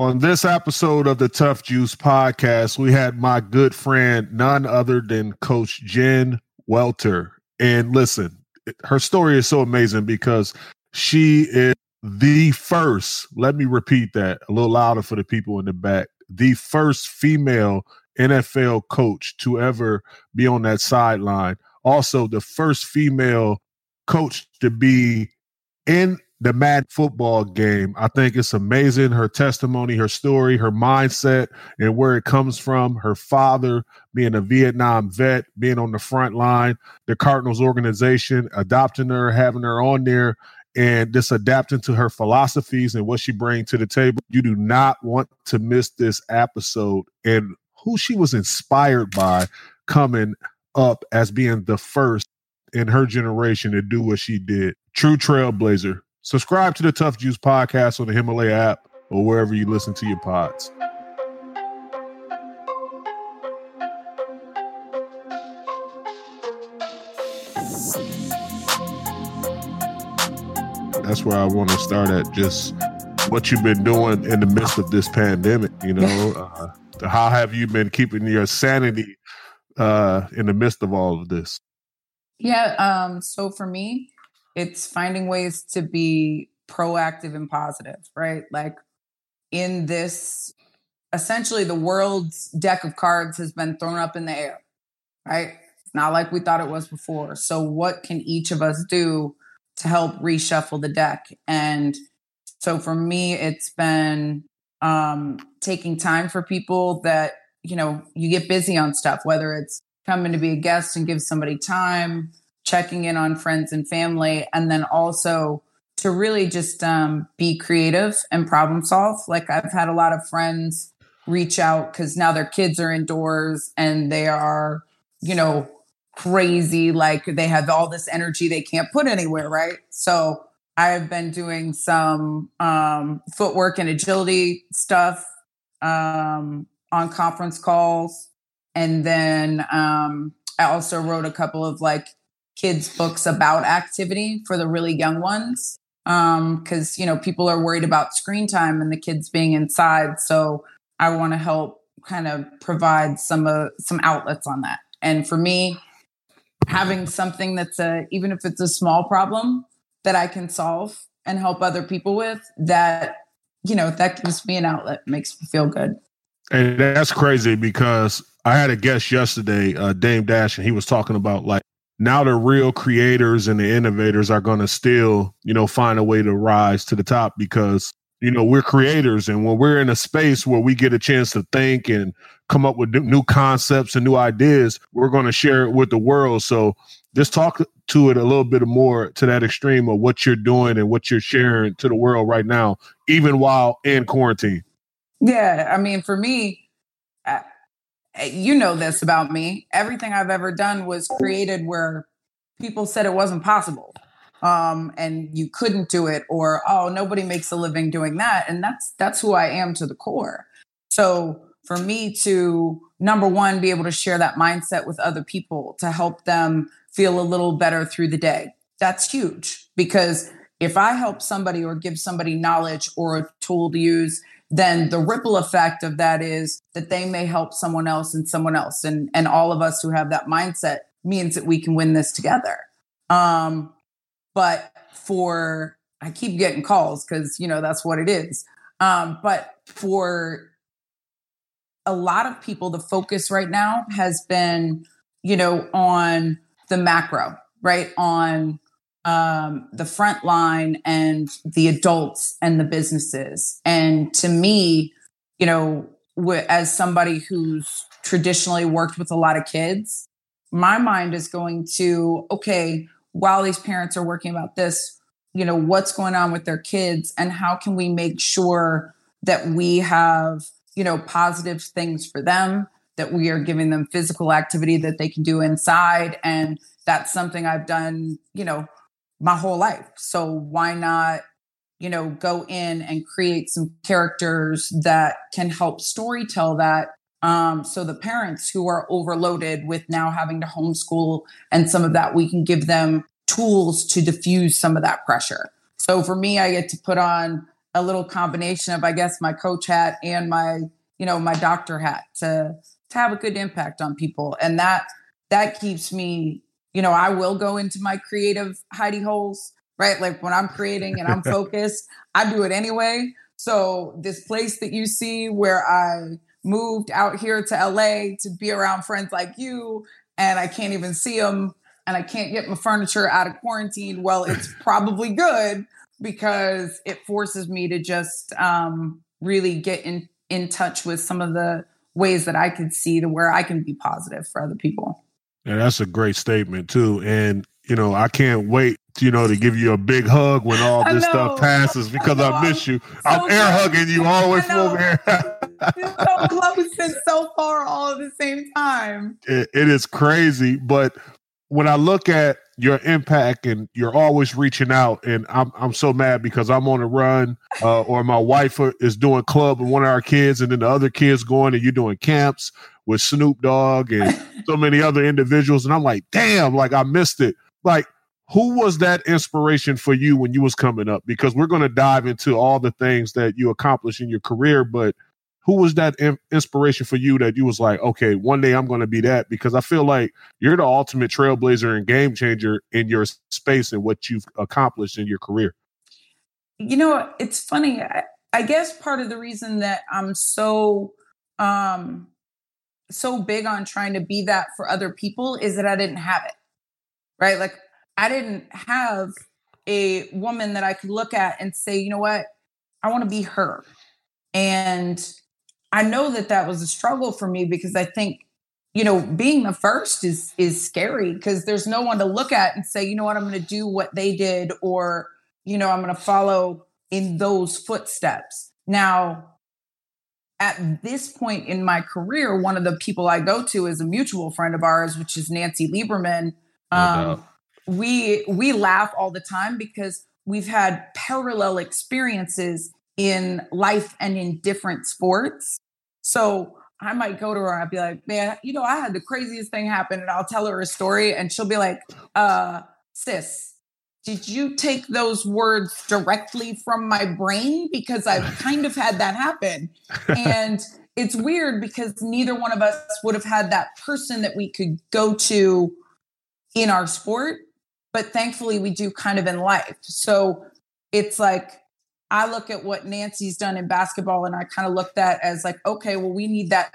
On this episode of the Tuff Juice podcast, we had my good friend, none other than Coach Jen Welter. And listen, her story is so amazing because she is the first, let me repeat that a little louder for the people in the back, the first female NFL coach to ever be on that sideline. Also, the first female coach to be in the Madden football game. I think it's amazing. Her testimony, her story, her mindset, and where it comes from. Her father being a Vietnam vet, being on the front line, the Cardinals organization adopting her, having her on there, and just adapting to her philosophies and what she brings to the table. You do not want to miss this episode and who she was inspired by coming up as being the first in her generation to do what she did. True trailblazer. Subscribe to the Tuff Juice podcast on the Himalaya app or wherever you listen to your pods. That's where I want to start at just what you've been doing in the midst of this pandemic. You know, uh, how have you been keeping your sanity uh, in the midst of all of this? Yeah. Um, so for me, it's finding ways to be proactive and positive, right? Like in this, essentially, the world's deck of cards has been thrown up in the air, right? Not like we thought it was before. So, what can each of us do to help reshuffle the deck? And so, for me, it's been um, taking time for people that, you know, you get busy on stuff, whether it's coming to be a guest and give somebody time, checking in on friends and family, and then also to really just um, be creative and problem solve. Like I've had a lot of friends reach out because now their kids are indoors and they are, you know, crazy. Like they have all this energy they can't put anywhere, right? So I've been doing some um, footwork and agility stuff um, on conference calls. And then um, I also wrote a couple of like kids books about activity for the really young ones because um, you know people are worried about screen time and the kids being inside. So i want to help kind of provide some uh, some outlets on that. And for me having something that's a even if it's a small problem that i can solve and help other people with that you know that gives me an outlet makes me feel good. And that's crazy because i had a guest yesterday uh, dame dash and he was talking about like now the real creators and the innovators are going to still, you know, find a way to rise to the top because, you know, we're creators. And when we're in a space where we get a chance to think and come up with new concepts and new ideas, we're going to share it with the world. So just talk to it a little bit more to that extreme of what you're doing and what you're sharing to the world right now, even while in quarantine. Yeah. I mean, for me, you know this about me. Everything I've ever done was created where people said it wasn't possible. Um, and you couldn't do it, or oh, nobody makes a living doing that. And that's that's who I am to the core. So for me to number one, be able to share that mindset with other people to help them feel a little better through the day. That's huge because if I help somebody or give somebody knowledge or a tool to use then the ripple effect of that is that they may help someone else and someone else. And, and all of us who have that mindset means that we can win this together. Um, but for, I keep getting calls because, you know, that's what it is. Um, but for a lot of people, the focus right now has been, you know, on the macro, right? On um, the front line and the adults and the businesses. And to me, you know, w- as somebody who's traditionally worked with a lot of kids, my mind is going to, okay, while these parents are working about this, you know, what's going on with their kids and how can we make sure that we have, you know, positive things for them, that we are giving them physical activity that they can do inside. And that's something I've done, you know, my whole life. So why not, you know, go in and create some characters that can help story tell that. Um, so the parents who are overloaded with now having to homeschool and some of that, we can give them tools to diffuse some of that pressure. So for me, I get to put on a little combination of, I guess, my coach hat and my, you know, my doctor hat to to have a good impact on people. And that that keeps me, you know, I will go into my creative hidey holes, right? Like when I'm creating and I'm focused, I do it anyway. So this place that you see where I moved out here to LA to be around friends like you and I can't even see them and I can't get my furniture out of quarantine, well, it's probably good because it forces me to just um, really get in in touch with some of the ways that I could see to where I can be positive for other people. And that's a great statement too. And you know, I can't wait, you know, to give you a big hug when all this stuff passes because I, I miss you. So I'm air hugging you all the way from over here. so close and so far all at the same time. It, it is crazy, but when I look at your impact and you're always reaching out, and I'm I'm so mad because I'm on a run, uh, or my wife is doing club with one of our kids, and then the other kids going, and you're doing camps with Snoop Dogg and so many other individuals, and I'm like, damn, like I missed it. Like, who was that inspiration for you when you was coming up? Because we're going to dive into all the things that you accomplished in your career, but who was that inspiration for you that you was like, okay, one day I'm going to be that? Because I feel like you're the ultimate trailblazer and game changer in your space and what you've accomplished in your career. You know, it's funny. I, I guess part of the reason that I'm so um so big on trying to be that for other people is that I didn't have it. Right? Like I didn't have a woman that I could look at and say, you know what? I want to be her. And I know that that was a struggle for me because I think, you know, being the first is is scary because there's no one to look at and say, you know what, I'm going to do what they did or, you know, I'm going to follow in those footsteps. Now, at this point in my career, one of the people I go to is a mutual friend of ours, which is Nancy Lieberman. Um, we we laugh all the time because we've had parallel experiences in life and in different sports. So I might go to her and I'd be like, man, you know, I had the craziest thing happen and I'll tell her a story and she'll be like, uh, sis, did you take those words directly from my brain? Because I've kind of had that happen. And it's weird because neither one of us would have had that person that we could go to in our sport. But thankfully, we do kind of in life. So it's like, I look at what Nancy's done in basketball and I kind of looked at as like, okay, well, we need that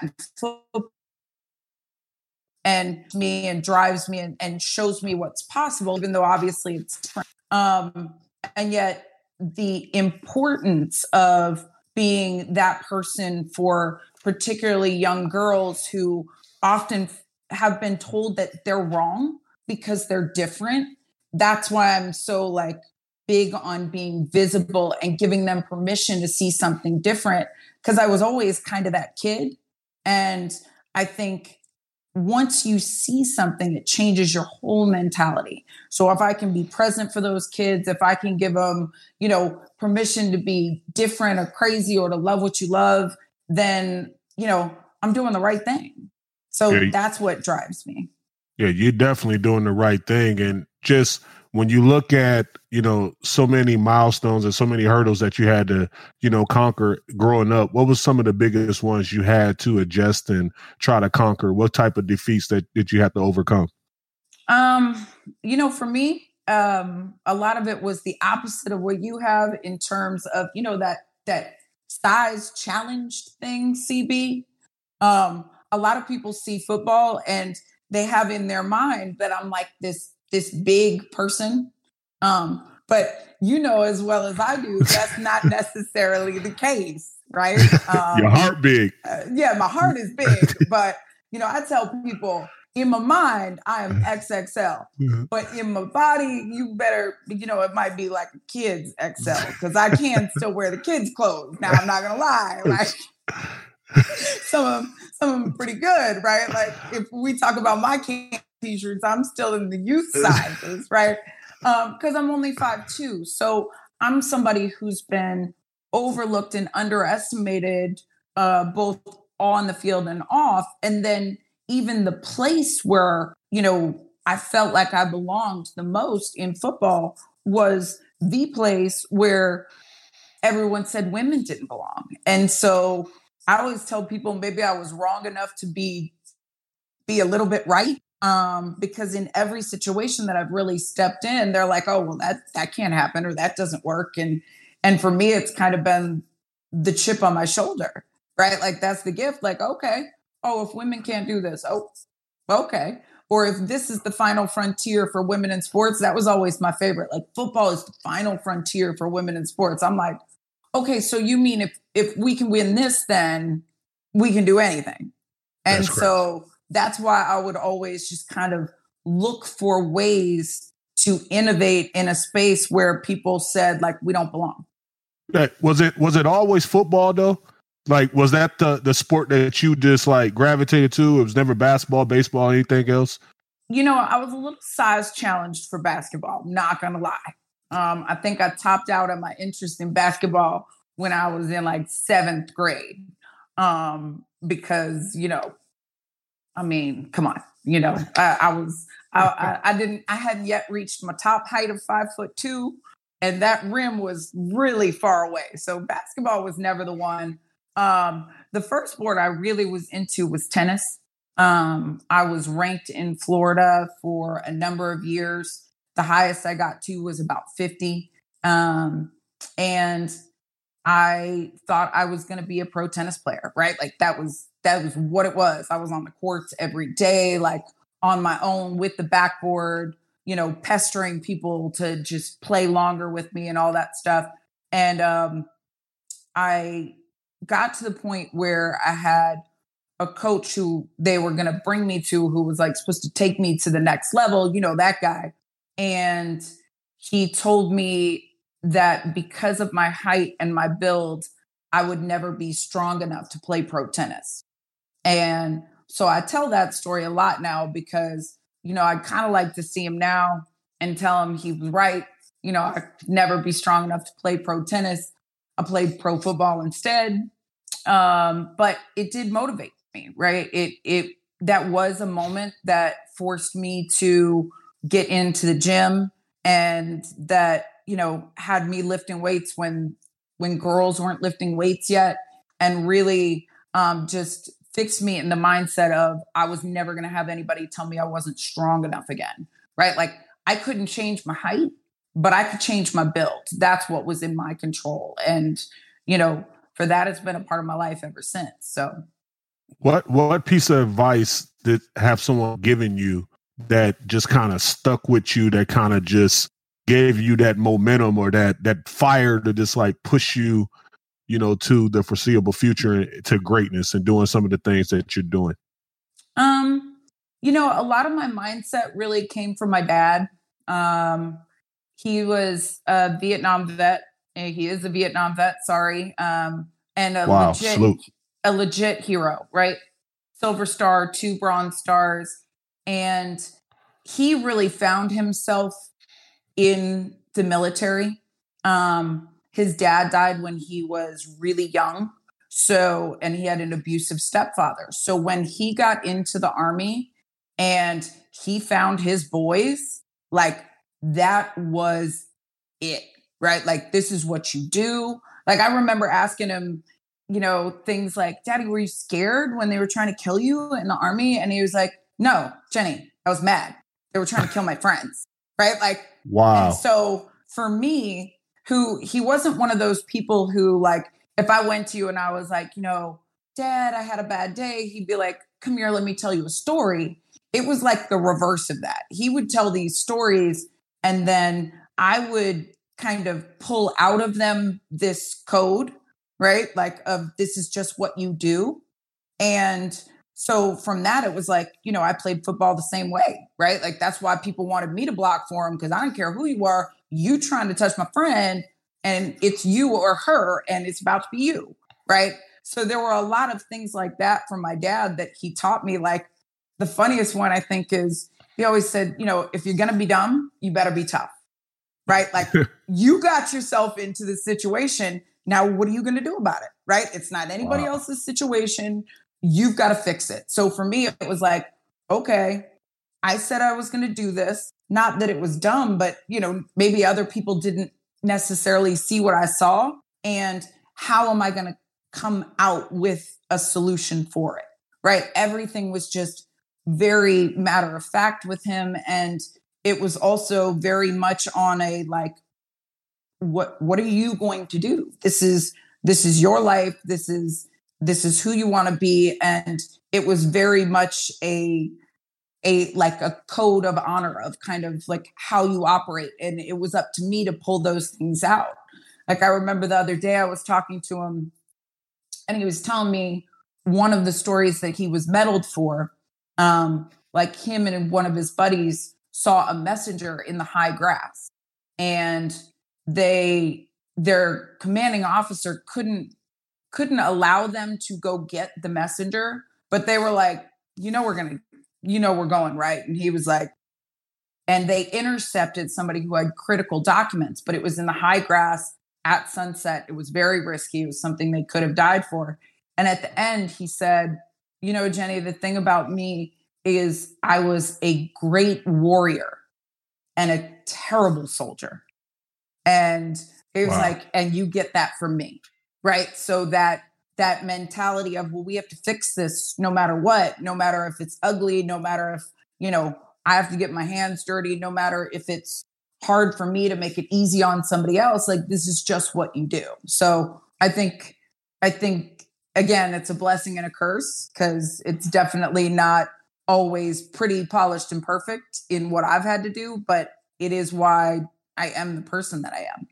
and me and drives me and, and, shows me what's possible, even though obviously it's different. Um, and yet the importance of being that person for particularly young girls who often have been told that they're wrong because they're different. That's why I'm so like big on being visible and giving them permission to see something different because I was always kind of that kid. And I think once you see something, it changes your whole mentality. So if I can be present for those kids, if I can give them, you know, permission to be different or crazy or to love what you love, then, you know, I'm doing the right thing. So yeah. that's what drives me. Yeah, you're definitely doing the right thing. And just when you look at you know so many milestones and so many hurdles that you had to you know conquer growing up what was some of the biggest ones you had to adjust and try to conquer? What type of defeats that did you have to overcome? Um you know for me um a lot of it was the opposite of what you have in terms of you know that that size challenged thing cb um a lot of people see football and they have in their mind that i'm like this this big person. Um, but you know as well as I do, that's not necessarily the case, right? Um, Your heart big. Uh, yeah, my heart is big, but you know, I tell people in my mind I am XXL, mm-hmm. but in my body, you better, you know, it might be like a kid's XL because I can still wear the kids' clothes. Now I'm not gonna lie, like some of them, some of them pretty good, right? Like if we talk about my camp t-shirts. I'm still in the youth sizes, right? Because um, I'm only five two. So I'm somebody who's been overlooked and underestimated uh, both on the field and off. And then even the place where, you know, I felt like I belonged the most in football was the place where everyone said women didn't belong. And so I always tell people maybe I was wrong enough to be be a little bit right. Um, because in every situation that I've really stepped in, they're like, oh, well, that that can't happen or that doesn't work. And and for me, it's kind of been the chip on my shoulder, right? Like that's the gift. Like, okay, oh, if women can't do this, oh, okay. Or if this is the final frontier for women in sports, that was always my favorite. Like football is the final frontier for women in sports. I'm like, okay, so you mean if if we can win this, then we can do anything. And so that's why I would always just kind of look for ways to innovate in a space where people said like we don't belong. Was it was it always football though? Like was that the the sport that you just like gravitated to? It was never basketball, baseball, anything else? You know, I was a little size challenged for basketball, not gonna lie. Um, I think I topped out on my interest in basketball when I was in like seventh grade. Um, because, you know, I mean, come on, you know, I, I was, I, I, I, didn't, I hadn't yet reached my top height of five foot two, and that rim was really far away. So basketball was never the one. Um, the first sport I really was into was tennis. Um, I was ranked in Florida for a number of years. The highest I got to was about 50. Um, and I thought I was going to be a pro tennis player, right? Like that was that was what it was. I was on the courts every day, like on my own with the backboard, you know, pestering people to just play longer with me and all that stuff. And um, I got to the point where I had a coach who they were going to bring me to who was like supposed to take me to the next level, you know, that guy. And he told me that because of my height and my build, I would never be strong enough to play pro tennis. And so I tell that story a lot now because, you know, I kind of like to see him now and tell him he was right. You know, I'd never be strong enough to play pro tennis. I played pro football instead. Um, but it did motivate me, right? It it that was a moment that forced me to get into the gym and that you know had me lifting weights when when girls weren't lifting weights yet and really um, just fixed me in the mindset of i was never going to have anybody tell me i wasn't strong enough again right? Like i couldn't change my height but i could change my build. That's what was in my control. And you know for that it's been a part of my life ever since so. What what piece of advice did have someone given you that just kind of stuck with you that kind of just gave you that momentum or that that fire to just like push you you know to the foreseeable future to greatness and doing some of the things that you're doing? Um you know a lot of my mindset really came from my dad. Um he was a vietnam vet. He is a vietnam vet sorry. Um and a wow, legit salute. a legit hero right? Silver star two bronze stars. And he really found himself in the military. Um, his dad died when he was really young. So, and he had an abusive stepfather. So, when he got into the army and he found his boys, like that was it, right? Like, this is what you do. Like, I remember asking him, you know, things like, Daddy, were you scared when they were trying to kill you in the army? And he was like, No, Jenny, I was mad. They were trying to kill my friends, right? Like, wow. so for me, who he wasn't one of those people who, like, if I went to you and I was like, you know, Dad, I had a bad day, he'd be like, Come here, let me tell you a story. It was like the reverse of that. He would tell these stories, and then I would kind of pull out of them this code, right? Like, of this is just what you do. And so from that, it was like, you know, I played football the same way, right? Like that's why people wanted me to block for him because I don't care who you are, you trying to touch my friend and it's you or her and it's about to be you, right? So there were a lot of things like that from my dad that he taught me. Like the funniest one I think is he always said, you know, if you're going to be dumb, you better be tough, right? Like you got yourself into this situation. Now, what are you going to do about it? Right? It's not anybody wow. else's situation you've got to fix it. So for me, it was like, okay, I said I was going to do this. Not that it was dumb, but you know, maybe other people didn't necessarily see what I saw. and how am I going to come out with a solution for it? Right. Everything was just very matter of fact with him. And it was also very much on a like, what what are you going to do? This is this is your life. This is this is who you want to be. And it was very much a a like a code of honor of kind of like how you operate. And it was up to me to pull those things out. Like I remember the other day I was talking to him and he was telling me one of the stories that he was medaled for. Um, like him and one of his buddies saw a messenger in the high grass and they their commanding officer couldn't couldn't allow them to go get the messenger but they were like you know we're gonna you know we're going right and he was like and they intercepted somebody who had critical documents but it was in the high grass at sunset. It was very risky. It was something they could have died for. And at the end, he said, You know, Jenny, the thing about me is I was a great warrior and a terrible soldier. And it was wow. like, and you get that from me. Right. So that that mentality of, well, we have to fix this no matter what, no matter if it's ugly, no matter if, you know, I have to get my hands dirty, no matter if it's hard for me to make it easy on somebody else like this is just what you do so i think i think again it's a blessing and a curse because it's definitely not always pretty polished and perfect in what i've had to do but it is why i am the person that i am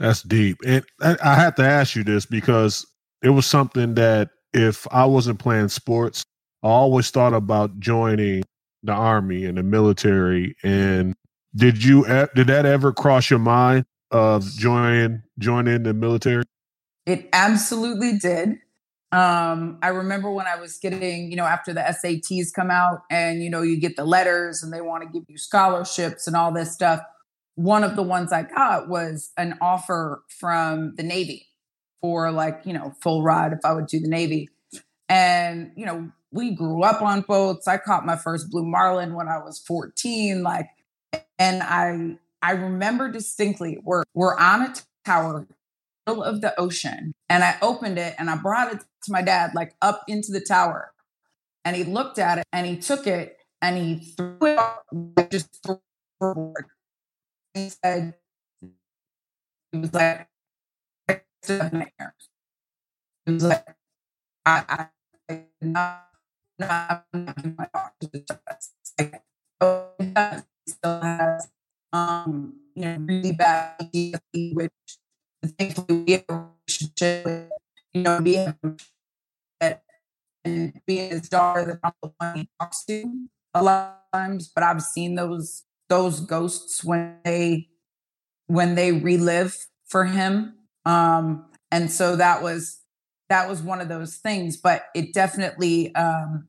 that's deep and i had to ask you this because it was something that if i wasn't playing sports i always thought about joining the army and the military and did you did that ever cross your mind of joining joining the military? It absolutely did. Um, I remember when I was getting, you know, after the SATs come out and you know you get the letters and they want to give you scholarships and all this stuff. One of the ones I got was an offer from the Navy for like, you know, full ride if I would do the Navy. And, you know, we grew up on boats. I caught my first blue marlin when I was 14. Like and I I remember distinctly we're we're on a tower middle of the ocean and I opened it and I brought it to my dad like up into the tower and he looked at it and he took it and he threw it just overboard. He said he was like I still have nightmares. He was like I I not not my doctor's like, oh, still has, um, you know, really bad PTSD, which thankfully we have a relationship with, you know, being that and being his daughter that I'm the one he talks to a lot of times, but I've seen those those ghosts when they when they relive for him. Um, and so that was that was one of those things, but it definitely um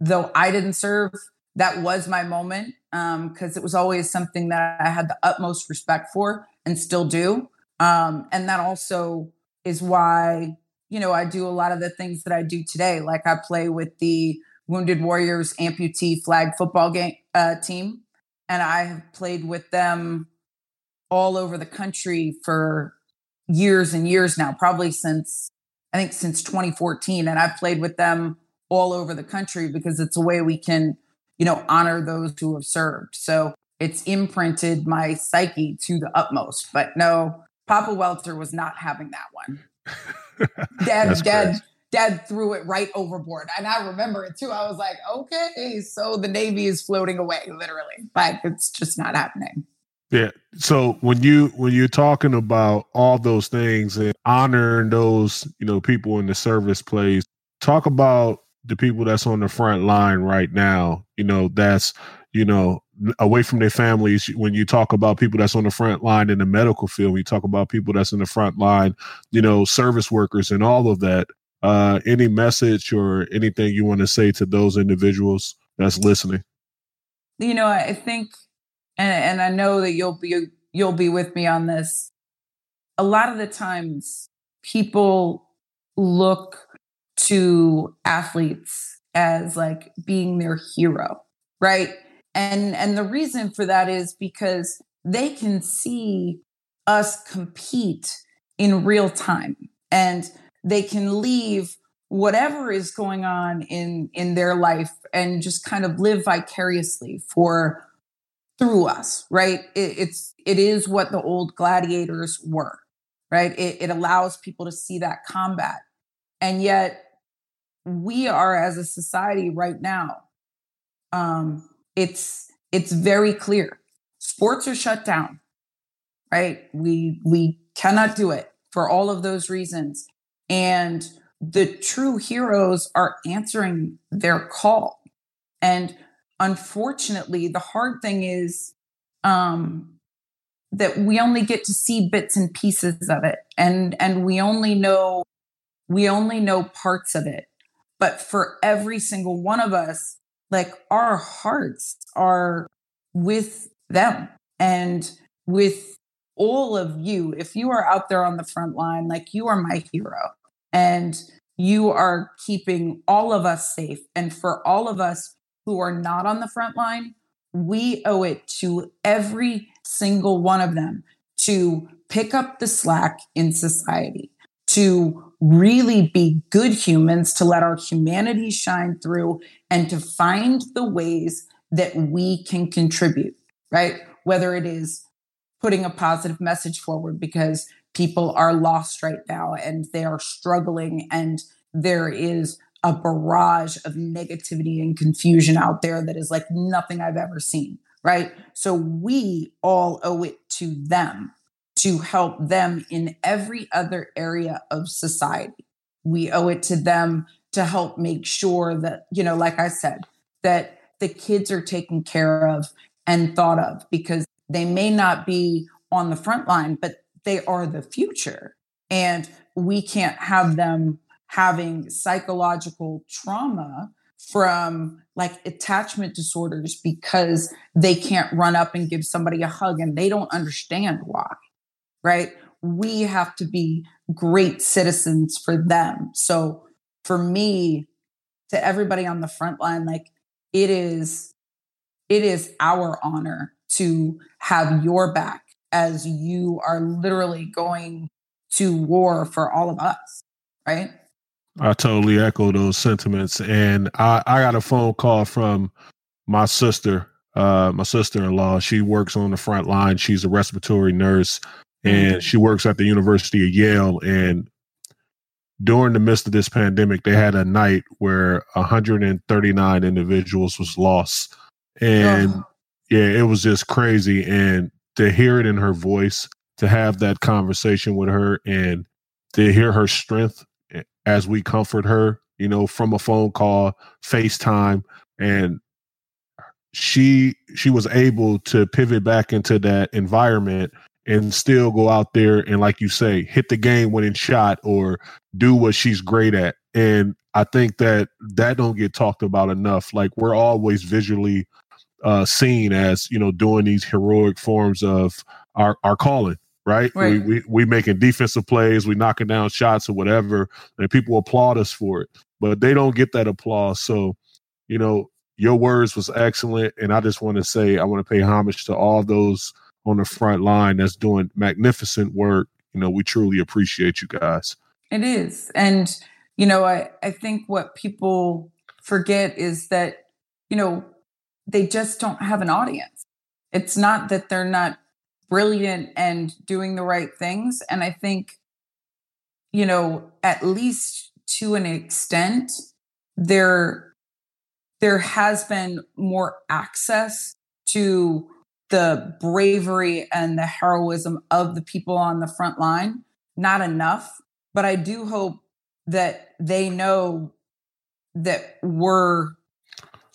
though I didn't serve that was my moment because um, it was always something that I had the utmost respect for and still do. Um, and that also is why, you know, I do a lot of the things that I do today. Like I play with the Wounded Warriors amputee flag football game uh, team, and I have played with them all over the country for years and years now, probably since I think since 2014. And I've played with them all over the country because it's a way we can you know, honor those who have served. So it's imprinted my psyche to the utmost. But no, Papa Welter was not having that one. dad, dad, dad threw it right overboard. And I remember it too. I was like, okay, so the Navy is floating away, literally. but it's just not happening. Yeah. So when you when you're talking about all those things and honoring those, you know, people in the service place, talk about the people that's on the front line right now, you know, that's, you know, away from their families. When you talk about people that's on the front line in the medical field, you talk about people that's in the front line, you know, service workers and all of that. Uh, any message or anything you want to say to those individuals that's listening? You know, I think, and, and I know that you'll be you'll be with me on this. A lot of the times, people look to athletes as like being their hero, right? And and the reason for that is because they can see us compete in real time and they can leave whatever is going on in in their life and just kind of live vicariously for through us right? It, it's it is what the old gladiators were right? It, it allows people to see that combat. And yet we are as a society right now um it's it's very clear. Sports are shut down right? We we cannot do it for all of those reasons and the true heroes are answering their call. And unfortunately, the hard thing is um, that we only get to see bits and pieces of it, and and we only know we only know parts of it. But for every single one of us, like our hearts are with them and with all of you. If you are out there on the front line, like you are my hero and you are keeping all of us safe. And for all of us who are not on the front line, we owe it to every single one of them to pick up the slack in society, to really be good humans, to let our humanity shine through, and to find the ways that we can contribute, right? Whether it is putting a positive message forward because people are lost right now and they are struggling and there is a barrage of negativity and confusion out there that is like nothing I've ever seen, right? So we all owe it to them to help them in every other area of society. We owe it to them to help make sure that, you know, like I said, that the kids are taken care of and thought of because they may not be on the front line, but they are the future. And we can't have them having psychological trauma from like attachment disorders because they can't run up and give somebody a hug and they don't understand why. Right. We have to be great citizens for them. So for me, to everybody on the front line, like it is, it is our honor to have your back as you are literally going to war for all of us, right? I totally echo those sentiments. And I, I got a phone call from my sister, uh, my sister in law. She works on the front line. She's a respiratory nurse and mm-hmm. she works at the University of Yale. And during the midst of this pandemic, they had a night where 139 individuals was lost. And oh. yeah, it was just crazy. And to hear it in her voice, to have that conversation with her and to hear her strength eh, as we comfort her, you know, from a phone call, FaceTime, and she she was able to pivot back into that environment and still go out there and like you say hit the game winning shot or do what she's great at. And i think that that don't get talked about enough. Like we're always visually uh, seen as you know doing these heroic forms of our our calling right, right. We, we we making defensive plays we knocking down shots or whatever and people applaud us for it but they don't get that applause. So you know your words was excellent and i just want to say i want to pay homage to all those on the front line that's doing magnificent work. You know we truly appreciate you guys. It is and you know i i think what people forget is that you know they just don't have an audience. It's not that they're not brilliant and doing the right things. And I think, you know, at least to an extent, there there has been more access to the bravery and the heroism of the people on the front line. Not enough, but I do hope that they know that we're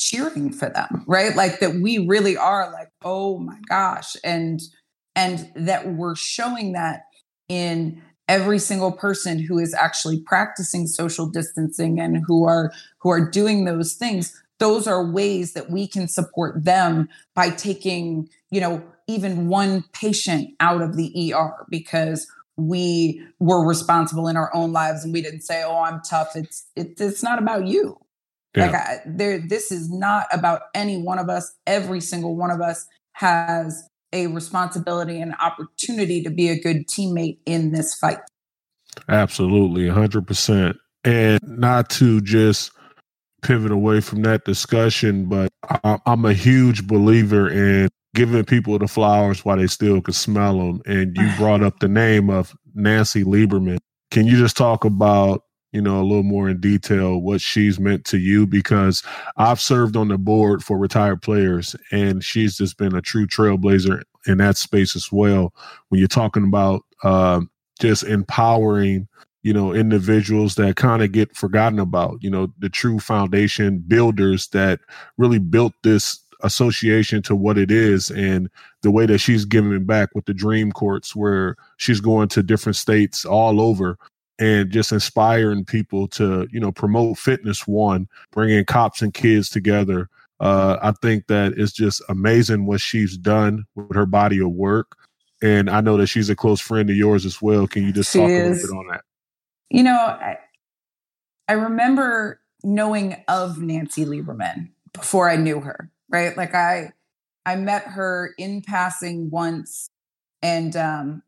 cheering for them, right? Like that we really are like, oh my gosh. And and that we're showing that in every single person who is actually practicing social distancing and who are who are doing those things those are ways that we can support them by taking you know even one patient out of the ER because we were responsible in our own lives and we didn't say oh I'm tough it's it, it's not about you yeah. Like I, there, this is not about any one of us. Every single one of us has a responsibility and opportunity to be a good teammate in this fight. Absolutely, 100%. And not to just pivot away from that discussion, but I'm a huge believer in giving people the flowers while they still can smell them. And you brought up the name of Nancy Lieberman. Can you just talk about you know, a little more in detail what she's meant to you because I've served on the board for retired players and she's just been a true trailblazer in that space as well. When you're talking about uh, just empowering, you know, individuals that kind of get forgotten about, you know, the true foundation builders that really built this association to what it is and the way that she's giving back with the dream courts where she's going to different states all over and just inspiring people to you know promote fitness one bringing cops and kids together. Uh, i think that it's just amazing what she's done with her body of work and i know that she's a close friend of yours as well. Can you just she talk is. a little bit on that? You know I, I remember knowing of nancy lieberman before i knew her right? Like i i met her in passing once and um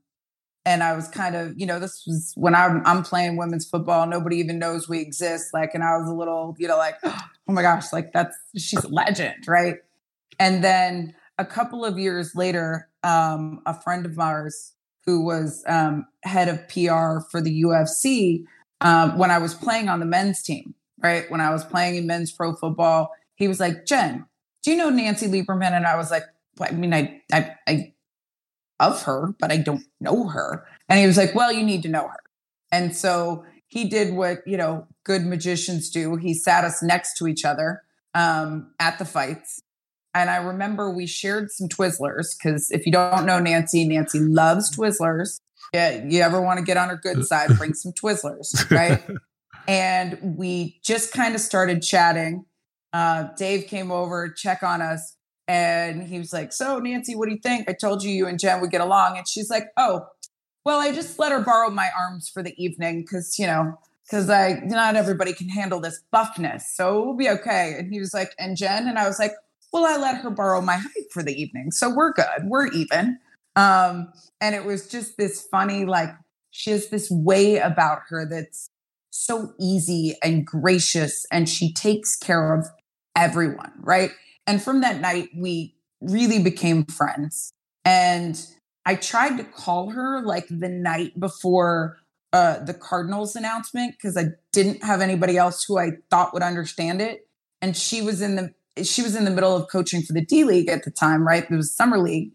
and I was kind of, you know, this was when I'm, I'm playing women's football. Nobody even knows we exist. Like, and I was a little, you know, like, oh my gosh, like that's she's a legend, right? And then a couple of years later, um, a friend of ours who was um, head of PR for the UFC um, when I was playing on the men's team, right? When I was playing in men's pro football, he was like, Jen, do you know Nancy Lieberman? And I was like, I mean, I, I, I of her, but I don't know her. And he was like, Well, you need to know her. And so he did what, you know, good magicians do. He sat us next to each other um, at the fights. And I remember we shared some Twizzlers because if you don't know Nancy, Nancy loves Twizzlers. Yeah, you ever want to get on her good side, bring some Twizzlers, right? and we just kind of started chatting. Uh, Dave came over, check on us, and he was like, So, Nancy, what do you think? I told you you and Jen would get along. And she's like, Oh, well, I just let her borrow my arms for the evening because, you know, because I not everybody can handle this buffness. So we'll be okay. And he was like, And Jen? And I was like, Well, I let her borrow my height for the evening. So we're good. We're even. Um, and it was just this funny, like, she has this way about her that's so easy and gracious, and she takes care of everyone, right? And from that night, we really became friends. And I tried to call her like the night before uh, the Cardinals announcement because I didn't have anybody else who I thought would understand it. And she was in the she was in the middle of coaching for the D League at the time, right? It was summer league.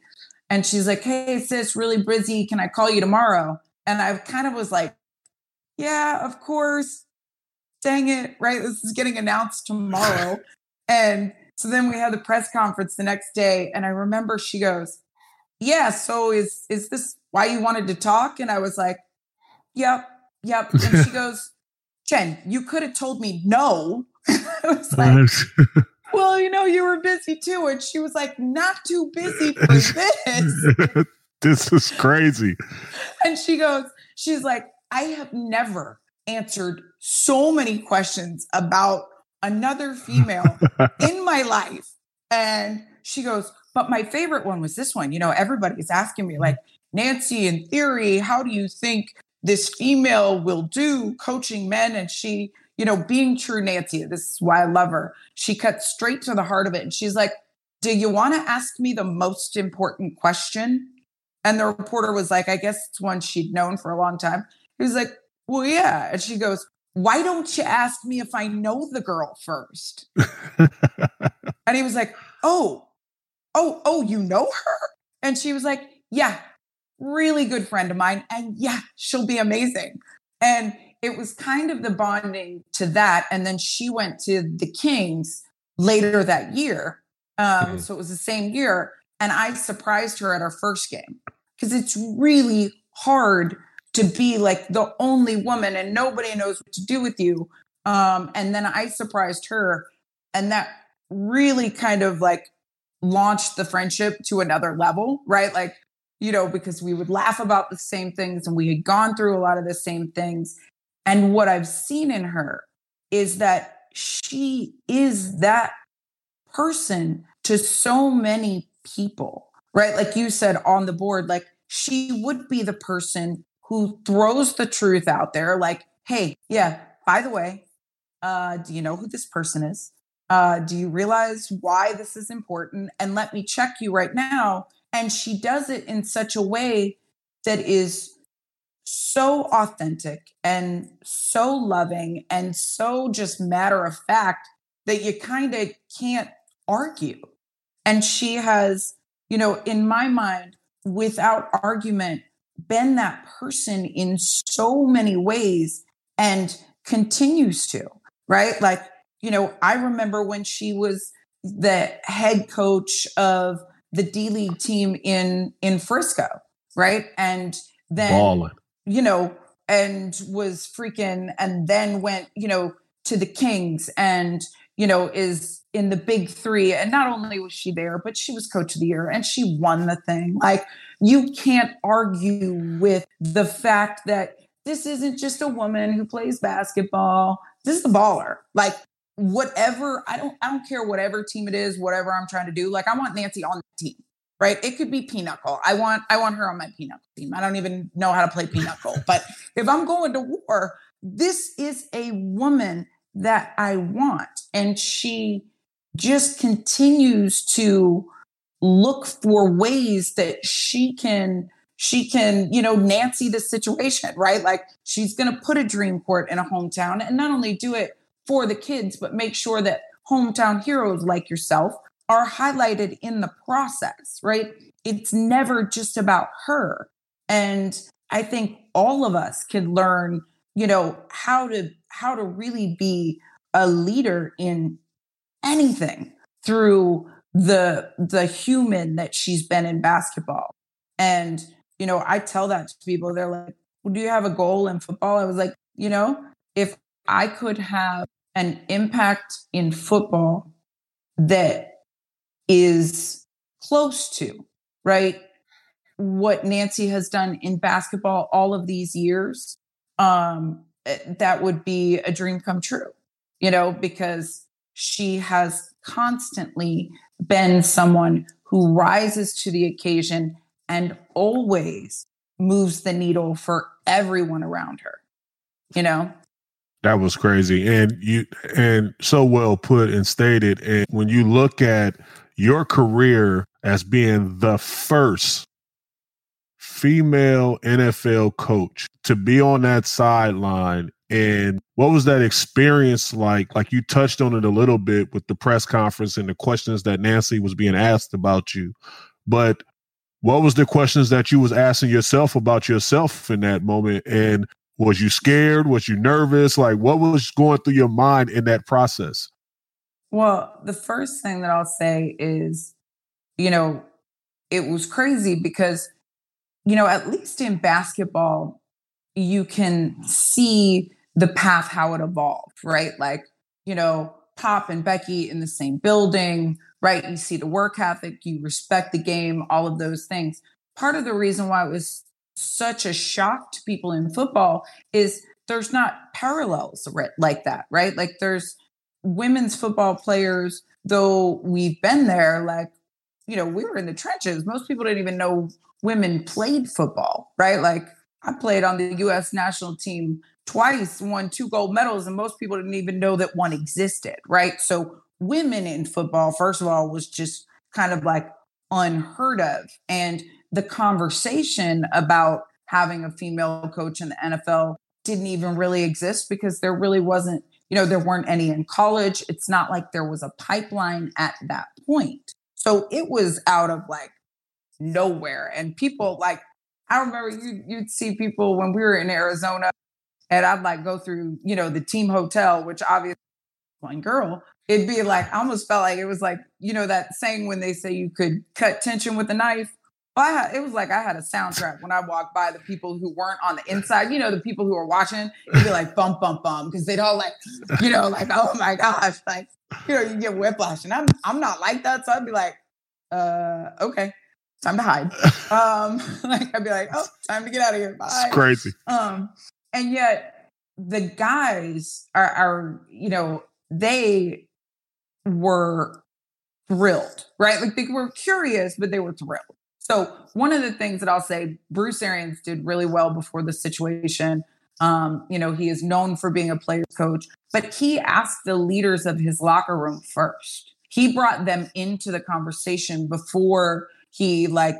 And she's like, Hey sis, really busy. Can I call you tomorrow? And I kind of was like, Yeah, of course. Dang it, right? This is getting announced tomorrow. and so then we had the press conference the next day, and I remember she goes, "Yeah, so is is this why you wanted to talk?" And I was like, "Yep, yep." And she goes, "Jen, you could have told me no." I was like, "Well, you know, you were busy too." And she was like, "Not too busy for this." this is crazy. And she goes, "She's like, I have never." answered so many questions about another female in my life. And she goes, but my favorite one was this one. You know, everybody's asking me, like, Nancy, in theory, how do you think this female will do coaching men? And she, you know, being true Nancy, this is why I love her. She cut straight to the heart of it. And she's like, Do you want to ask me the most important question? And the reporter was like, I guess it's one she'd known for a long time. He was like, Well, yeah. And she goes, why don't you ask me if I know the girl first? and he was like, oh, oh, oh, you know her? And she was like, yeah, really good friend of mine. And yeah, she'll be amazing. And it was kind of the bonding to that. And then she went to the Kings later that year. Um, mm-hmm. So it was the same year. And I surprised her at our first game because it's really hard to be like the only woman and nobody knows what to do with you. Um, and then I surprised her, and that really kind of like launched the friendship to another level, right? Like, you know, because we would laugh about the same things and we had gone through a lot of the same things. And what I've seen in her is that she is that person to so many people, right? Like you said on the board, like she would be the person who throws the truth out there like, hey, yeah, by the way, uh, do you know who this person is? Uh, do you realize why this is important? And let me check you right now. And she does it in such a way that is so authentic and so loving and so just matter of fact that you kind of can't argue. And she has, you know, in my mind, without argument, been that person in so many ways and continues to, right? Like, you know, I remember when she was the head coach of the D League team in in Frisco, right? And then Ballin. you know, and was freaking and then went, you know, to the Kings and you know, is in the big three. And not only was she there, but she was coach of the year and she won the thing. Like, you can't argue with the fact that this isn't just a woman who plays basketball. This is a baller. Like, whatever, I don't, I don't care whatever team it is, whatever I'm trying to do. Like, I want Nancy on the team. Right. It could be pinochle. I want I want her on my pinochle team. I don't even know how to play pinochle. but if I'm going to war, this is a woman that I want. And she just continues to look for ways that she can she can you know nancy the situation right? Like she's going to put a dream court in a hometown and not only do it for the kids but make sure that hometown heroes like yourself are highlighted in the process right? It's never just about her. And i think all of us can learn you know how to how to really be a leader in anything through the the human that she's been in basketball. And you know, I tell that to people. They're like, well, "Do you have a goal in football?" I was like, you know, if I could have an impact in football that is close to right what Nancy has done in basketball all of these years, um, eh, that would be a dream come true you know, because she has constantly been someone who rises to the occasion and always moves the needle for everyone around her, you know? That was crazy. And you and so well put and stated. And when you look at your career as being the first female NFL coach to be on that sideline and what was that experience like? Like you touched on it a little bit with the press conference and the questions that Nancy was being asked about you. But what was the questions that you was asking yourself about yourself in that moment? And was you scared? Was you nervous? Like what was going through your mind in that process? Well, the first thing that I'll say is, you know, it was crazy because, you know, at least in basketball, you can see the path how it evolved, right? Like, you know, Pop and Becky in the same building, right? You see the work ethic, you respect the game, all of those things. Part of the reason why it was such a shock to people in football is there's not parallels like that, right? Like there's women's football players, though we've been there, like, you know, we were in the trenches. Most people didn't even know women played football, right? Like I played on the US national team twice, won two gold medals, and most people didn't even know that one existed, right? So, women in football, first of all, was just kind of like unheard of. And the conversation about having a female coach in the NFL didn't even really exist because there really wasn't, you know, there weren't any in college. It's not like there was a pipeline at that point. So it was out of like nowhere. And people like, I remember you, you'd see people when we were in Arizona and I'd like go through, you know, the team hotel, which obviously one girl, it'd be like I almost felt like it was like, you know, that saying when they say you could cut tension with a knife. Well, I had, it was like I had a soundtrack when I walked by the people who weren't on the inside, you know, the people who were watching, it'd be like bump, bump, bump, because they'd all like, you know, like, oh my gosh, like, you know, you get whiplash. And I'm I'm not like that. So I'd be like, uh, okay, time to hide. Um, like I'd be like, oh, time to get out of here. Bye. It's crazy. Um, and yet the guys are, are you know they were thrilled right like they were curious but they were thrilled So one of the things that I'll say, Bruce Arians did really well before the situation. Um, you know, he is known for being a player's coach, but he asked the leaders of his locker room first. He brought them into the conversation before he like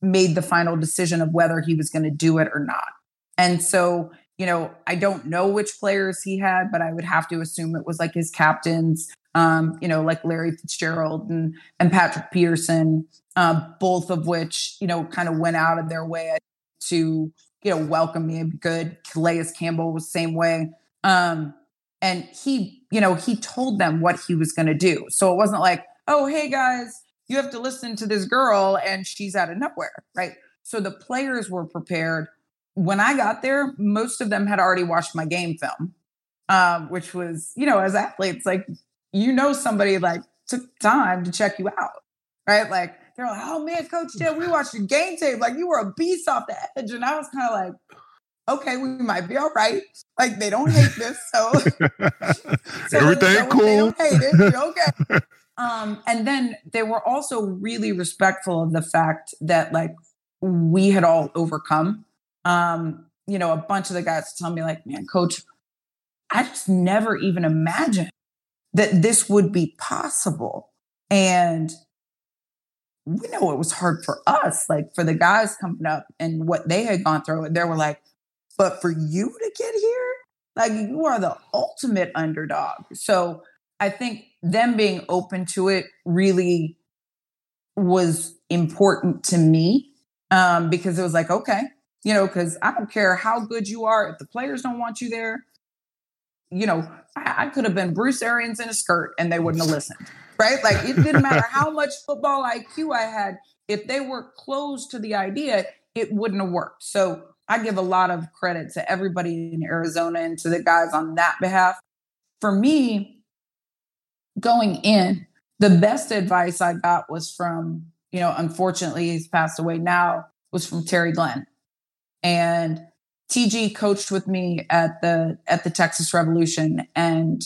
made the final decision of whether he was going to do it or not. And so, you know, I don't know which players he had, but I would have to assume it was like his captains, um, you know, like Larry Fitzgerald and and Patrick Peterson, uh, both of which, you know, kind of went out of their way to, you know, welcome me and good. Calais Campbell was same way. Um, and he, you know, he told them what he was going to do. So it wasn't like, oh, hey guys, you have to listen to this girl and she's out of nowhere, right? So the players were prepared. When I got there, most of them had already watched my game film, um, which was, you know, as athletes, like, you know, somebody like took time to check you out, right? Like, they're like, oh man, Coach Jen, we watched your game tape. Like, you were a beast off the edge. And I was kind of like, okay, we might be all right. Like they don't hate this, so, so everything cool. They don't hate it. You're okay. Um, and then they were also really respectful of the fact that like we had all overcome. Um, you know, a bunch of the guys tell me like, man, coach, I just never even imagined that this would be possible. And we know it was hard for us, like for the guys coming up and what they had gone through. And they were like, but for you to get here, like you are the ultimate underdog. So I think them being open to it really was important to me um, because it was like, okay, you know, because I don't care how good you are, if the players don't want you there, you know, I, I could have been Bruce Arians in a skirt and they wouldn't have listened, right? Like it didn't matter how much football IQ I had. If they were closed to the idea, it wouldn't have worked. So I give a lot of credit to everybody in Arizona and to the guys on that behalf. For me, going in, the best advice I got was from, you know, unfortunately he's passed away now, was from Terry Glenn. And TG coached with me at the at the Texas Revolution. And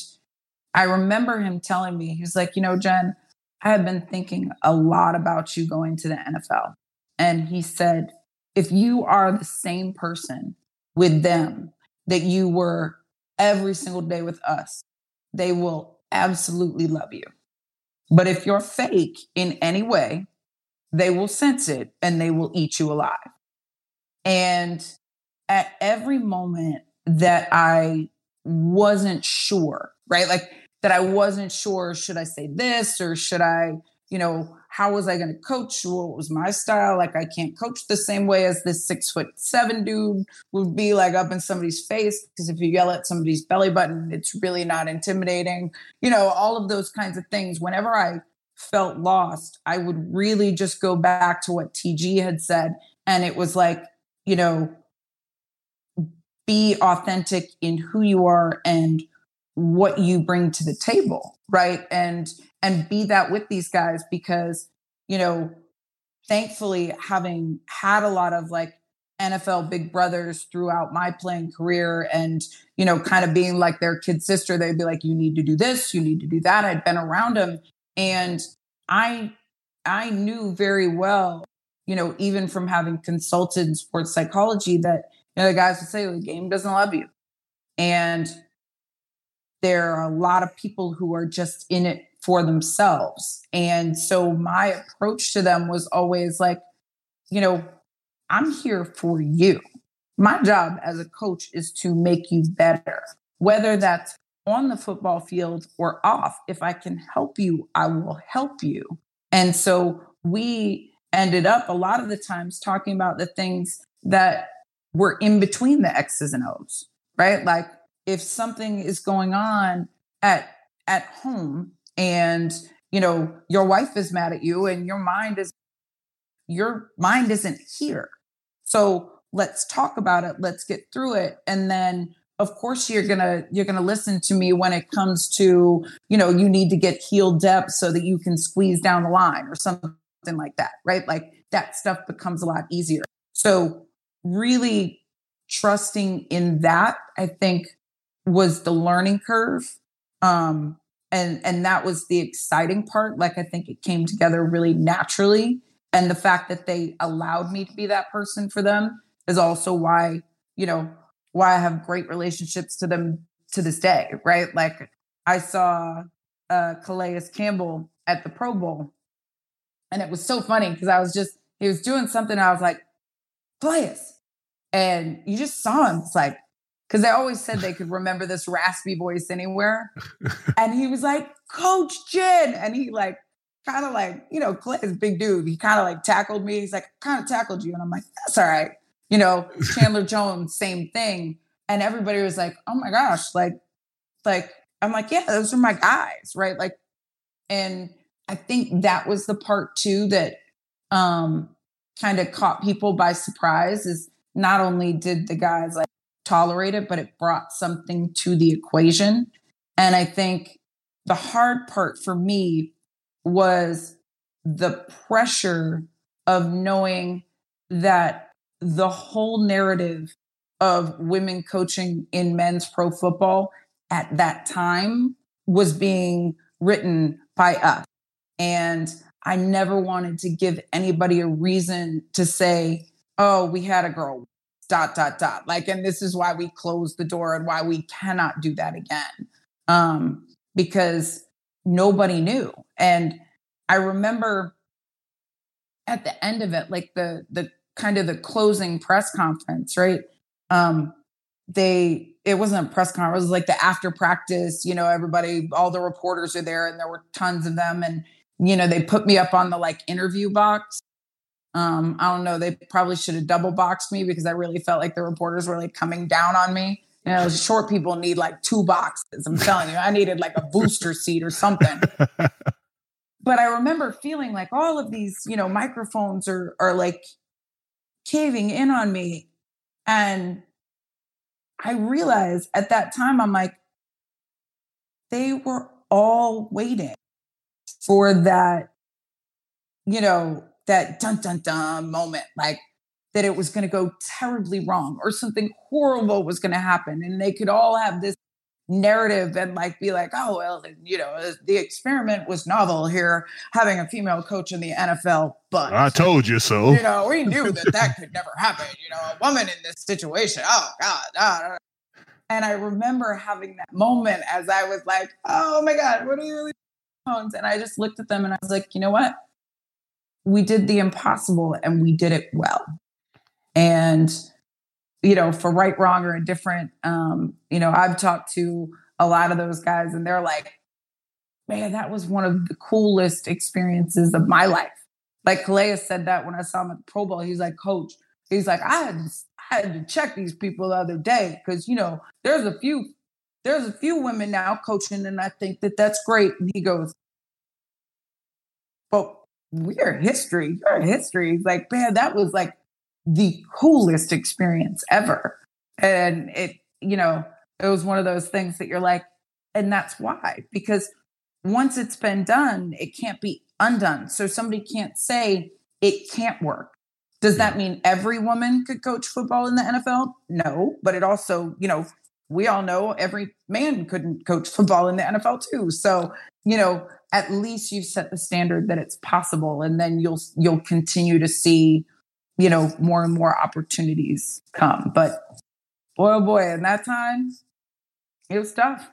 I remember him telling me, he was like, you know, Jen, I have been thinking a lot about you going to the NFL. And he said, if you are the same person with them that you were every single day with us, they will absolutely love you. But if you're fake in any way, they will sense it and they will eat you alive. And at every moment that I wasn't sure, right? Like that I wasn't sure, should I say this or should I, you know, how was I going to coach? What was my style? Like, I can't coach the same way as this six foot seven dude would be like up in somebody's face. Because if you yell at somebody's belly button, it's really not intimidating. You know, all of those kinds of things. Whenever I felt lost, I would really just go back to what TG had said. And it was like, you know, be authentic in who you are and what you bring to the table. Right. And, and be that with these guys because, you know, thankfully having had a lot of like NFL big brothers throughout my playing career and, you know, kind of being like their kid sister, they'd be like, you need to do this, you need to do that. I'd been around them. And I, I knew very well, you know, even from having consulted sports psychology that, you know, the guys would say the game doesn't love you. And there are a lot of people who are just in it for themselves. And so my approach to them was always like, you know, I'm here for you. My job as a coach is to make you better, whether that's on the football field or off. If I can help you, I will help you. And so we ended up a lot of the times talking about the things that were in between the X's and O's, right? Like if something is going on at at home and you know your wife is mad at you and your mind is your mind isn't here. So let's talk about it. Let's get through it. And then of course you're gonna you're gonna listen to me when it comes to you know you need to get heel depth so that you can squeeze down the line or something like that right? Like that stuff becomes a lot easier. So really trusting in that i think was the learning curve. Um and and that was the exciting part. Like i think it came together really naturally. And the fact that they allowed me to be that person for them is also why you know why i have great relationships to them to this day right? Like i saw uh calais campbell at the pro bowl. And it was so funny because i was just he was doing something i was like calais. And you just saw him. It's like because they always said they could remember this raspy voice anywhere and he was like coach jen and he like kind of like, you know, Clay is big dude. He kind of like tackled me. He's like, kind of tackled you. And I'm like, that's all right. You know, Chandler Jones, same thing. And everybody was like, oh my gosh, like, like, I'm like, yeah, those are my guys, right? Like, and I think that was the part too that um kind of caught people by surprise is not only did the guys like tolerate it, but it brought something to the equation. And I think the hard part for me was the pressure of knowing that the whole narrative of women coaching in men's pro football at that time was being written by us. And I never wanted to give anybody a reason to say, oh, we had a girl, dot, dot, dot. Like, and this is why we closed the door and why we cannot do that again. Um, because nobody knew. And I remember at the end of it, like the the kind of the closing press conference, right? Um, they it wasn't a press conference, it was like the after practice, you know, everybody, all the reporters are there and there were tons of them. And, you know, they put me up on the like interview box. Um, I don't know, they probably should have double boxed me because I really felt like the reporters were like coming down on me. You know, short people need like two boxes. I'm telling you, I needed like a booster seat or something. But I remember feeling like all of these, you know, microphones are are like caving in on me. And I realized at that time, I'm like, they were all waiting for that, you know, that dun dun dun moment. Like that it was going to go terribly wrong or something horrible was going to happen. And they could all have this narrative and like be like, oh, well, you know, the experiment was novel here, having a female coach in the NFL. But I told you so. You know, we knew that that could never happen. You know, a woman in this situation. Oh, God. Ah, and I remember having that moment as I was like, oh my God, what are you really doing? And I just looked at them and I was like, you know what? We did the impossible and we did it well. And you know, for right, wrong, or indifferent. Um, you know, I've talked to a lot of those guys and they're like, man, that was one of the coolest experiences of my life. Like Calais said that when I saw him at the Pro Bowl, he's like, Coach, he's like, I had to, I had to check these people the other day because you know there's a few there's a few women now coaching, and I think that that's great. And he goes, but we're history. You're history. Like, man, that was like the coolest experience ever. And it, you know, it was one of those things that you're like, and that's why, because once it's been done, it can't be undone. So somebody can't say it can't work. Does that mean every woman could coach football in the NFL? No, but it also, you know, we all know every man couldn't coach football in the NFL too. So, you know, at least you've set the standard that it's possible and then you'll you'll continue to see you know, more and more opportunities come. But boy, oh boy, in that time, it was tough.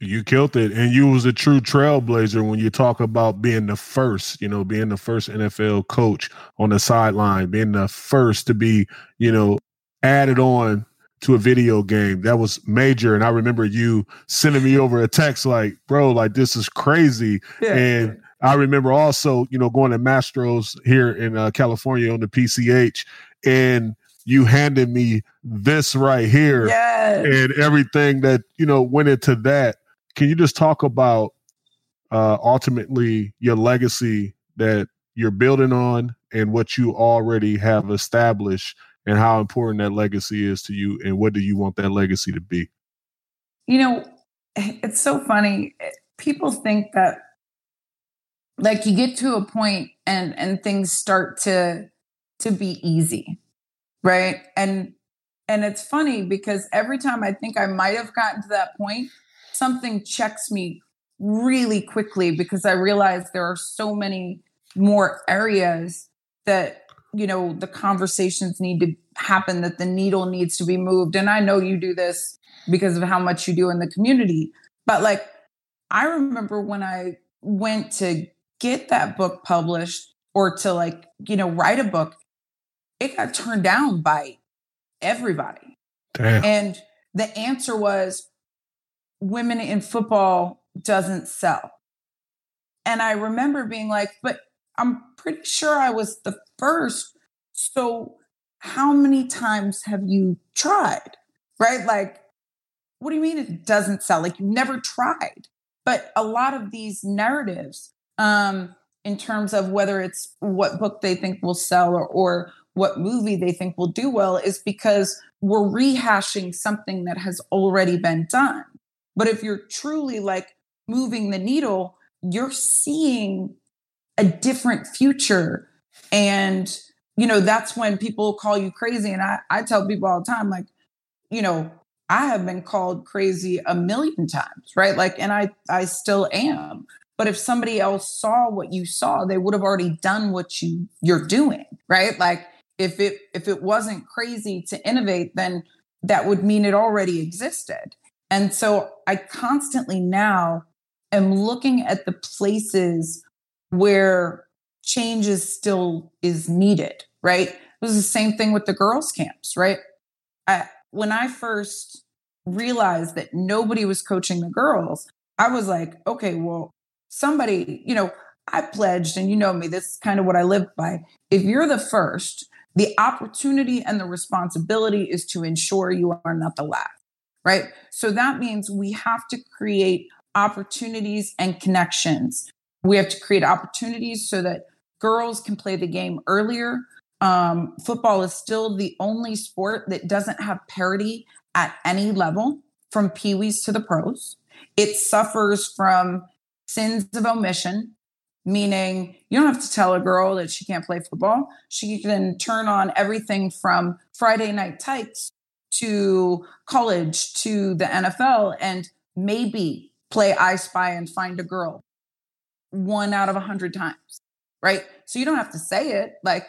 You killed it. And you was a true trailblazer when you talk about being the first, you know, being the first NFL coach on the sideline, being the first to be, you know, added on to a video game. That was major. And I remember you sending me over a text like, bro, like this is crazy. Yeah. And I remember also, you know, going to Mastro's here in uh, California on the PCH, and you handed me this right here, yes. and everything that you know went into that. Can you just talk about uh, ultimately your legacy that you're building on, and what you already have established, and how important that legacy is to you, and what do you want that legacy to be? You know, it's so funny. People think that like you get to a point and and things start to to be easy right and and it's funny because every time i think i might have gotten to that point something checks me really quickly because i realize there are so many more areas that you know the conversations need to happen that the needle needs to be moved. And i know you do this because of how much you do in the community. But like i remember when i went to get that book published or to like you know write a book it got turned down by everybody. Damn. and the answer was women in football doesn't sell. And i remember being like but i'm pretty sure i was the first. So how many times have you tried right? Like what do you mean it doesn't sell? Like you've never tried. But a lot of these narratives um in terms of whether it's what book they think will sell or, or what movie they think will do well is because we're rehashing something that has already been done. But if you're truly like moving the needle, you're seeing a different future. And, you know, that's when people call you crazy. And I, I tell people all the time, like, you know, I have been called crazy a million times, right? Like, and I, I still am. But if somebody else saw what you saw, they would have already done what you you're doing, right? Like if it if it wasn't crazy to innovate, then that would mean it already existed. And so I constantly now am looking at the places where change is still is needed, right? It was the same thing with the girls' camps, right? I, when I first realized that nobody was coaching the girls, I was like, okay, well, somebody, you know, I pledged, and you know me, this is kind of what I live by. If you're the first, the opportunity and the responsibility is to ensure you are not the last, right? So that means we have to create opportunities and connections. We have to create opportunities so that girls can play the game earlier. Um, football is still the only sport that doesn't have parity at any level from peewees to the pros. It suffers from sins of omission, meaning you don't have to tell a girl that she can't play football. She can turn on everything from Friday night lights to college to the NFL and maybe play I Spy and find a girl one out of a hundred times, right? So you don't have to say it. Like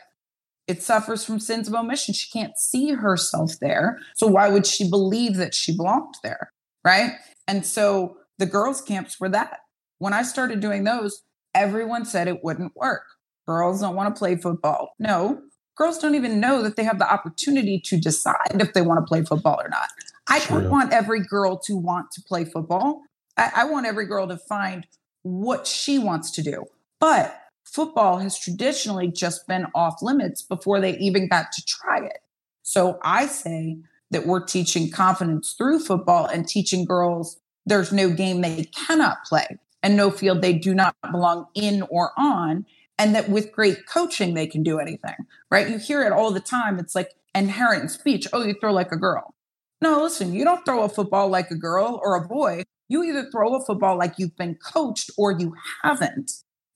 it suffers from sins of omission. She can't see herself there. So why would she believe that she belonged there? Right. And so the girls' camps were that when I started doing those, everyone said it wouldn't work. Girls don't want to play football. No, girls don't even know that they have the opportunity to decide if they want to play football or not. I True. don't want every girl to want to play football. I, I want every girl to find what she wants to do. But football has traditionally just been off limits before they even got to try it. So I say that we're teaching confidence through football and teaching girls there's no game they cannot play and no field they do not belong in or on and that with great coaching they can do anything right? You hear it all the time. It's like inherent in speech. Oh you throw like a girl. No listen you don't throw a football like a girl or a boy you either throw a football like you've been coached or you haven't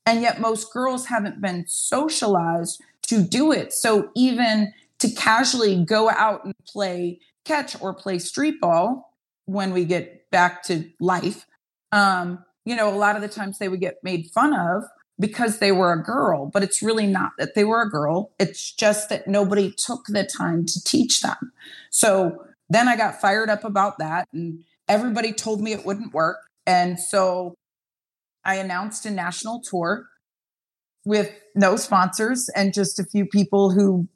and yet most girls haven't been socialized to do it so even to casually go out and play catch or play street ball when we get back to life um, you know, a lot of the times they would get made fun of because they were a girl, but it's really not that they were a girl. It's just that nobody took the time to teach them. So then I got fired up about that, and everybody told me it wouldn't work. And so I announced a national tour with no sponsors and just a few people who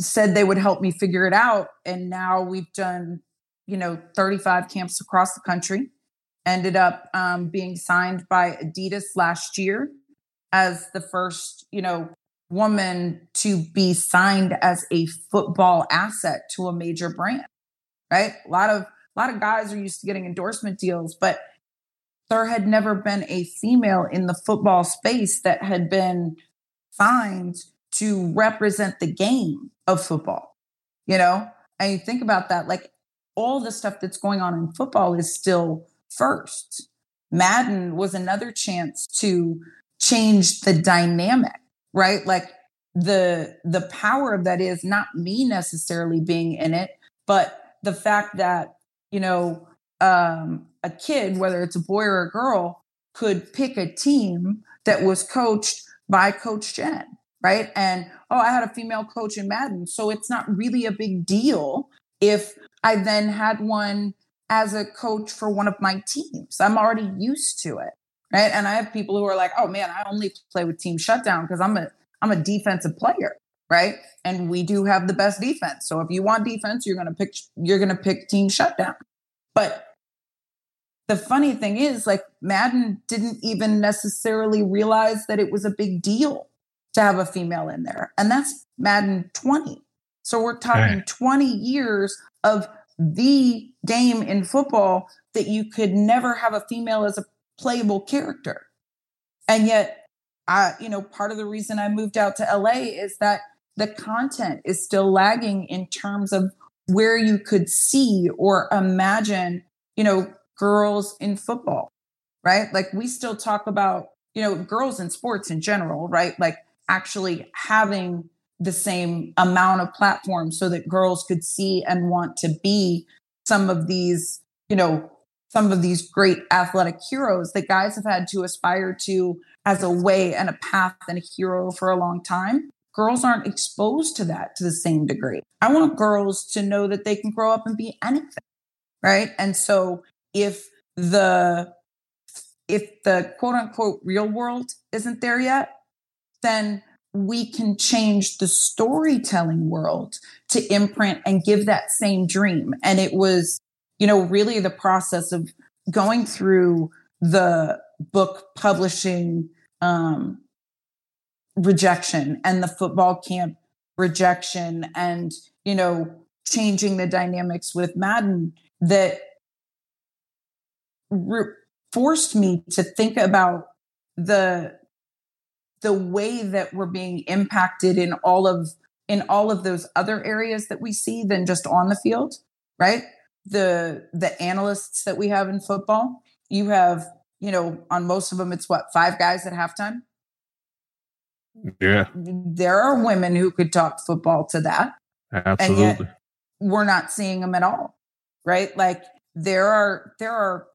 said they would help me figure it out. And now we've done, you know, 35 camps across the country ended up um, being signed by Adidas last year as the first, you know, woman to be signed as a football asset to a major brand. Right? A lot of a lot of guys are used to getting endorsement deals, but there had never been a female in the football space that had been signed to represent the game of football. You know, and you think about that, like all the stuff that's going on in football is still first. Madden was another chance to change the dynamic, right? Like the the power of that is not me necessarily being in it, but the fact that, you know, um, a kid, whether it's a boy or a girl, could pick a team that was coached by Coach Jen, right? And oh, I had a female coach in Madden. So it's not really a big deal if I then had one as a coach for one of my teams. I'm already used to it. Right. And I have people who are like, oh man, I only play with team shutdown because I'm a I'm a defensive player. Right. And we do have the best defense. So if you want defense, you're gonna pick you're gonna pick team shutdown. But the funny thing is, like Madden didn't even necessarily realize that it was a big deal to have a female in there. And that's Madden 20. So we're talking 20 years of the game in football that you could never have a female as a playable character. And yet, I, you know, part of the reason I moved out to LA is that the content is still lagging in terms of where you could see or imagine, you know, girls in football, right? Like we still talk about, you know, girls in sports in general, right? Like actually having the same amount of platforms so that girls could see and want to be some of these, you know, some of these great athletic heroes that guys have had to aspire to as a way and a path and a hero for a long time. Girls aren't exposed to that to the same degree. I want girls to know that they can grow up and be anything. Right. And so if the if the quote unquote real world isn't there yet, then we can change the storytelling world to imprint and give that same dream. And it was, you know, really the process of going through the book publishing um, rejection and the football camp rejection and, you know, changing the dynamics with Madden that re- forced me to think about the the way that we're being impacted in all of in all of those other areas that we see than just on the field right? The the analysts that we have in football you have you know on most of them it's what five guys at halftime yeah. There are women who could talk football to that. Absolutely and yet we're not seeing them at all right? Like there are there are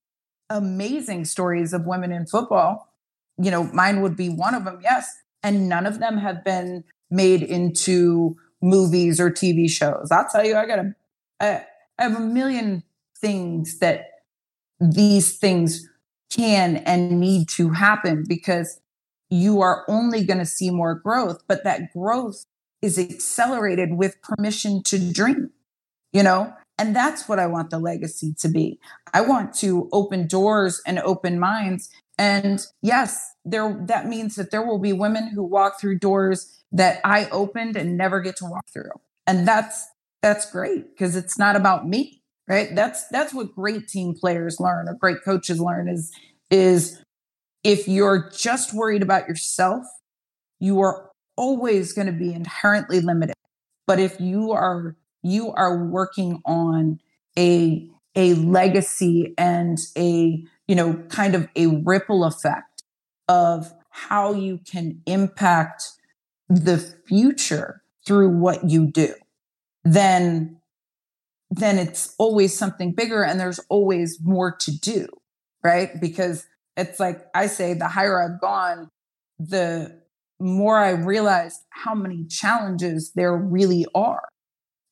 amazing stories of women in football. You know, mine would be one of them, yes. And none of them have been made into movies or TV shows. I'll tell you, I got a, I, I have a million things that these things can and need to happen because you are only going to see more growth, but that growth is accelerated with permission to dream, you know? And that's what I want the legacy to be. I want to open doors and open minds and yes, there that means that there will be women who walk through doors that I opened and never get to walk through. And that's that's great because it's not about me, right? That's that's what great team players learn or great coaches learn is is if you're just worried about yourself, you are always going to be inherently limited. But if you are you are working on a a legacy and a you know, kind of a ripple effect of how you can impact the future through what you do, then then it's always something bigger and there's always more to do, right? Because it's like I say, the higher I've gone, the more I realized how many challenges there really are,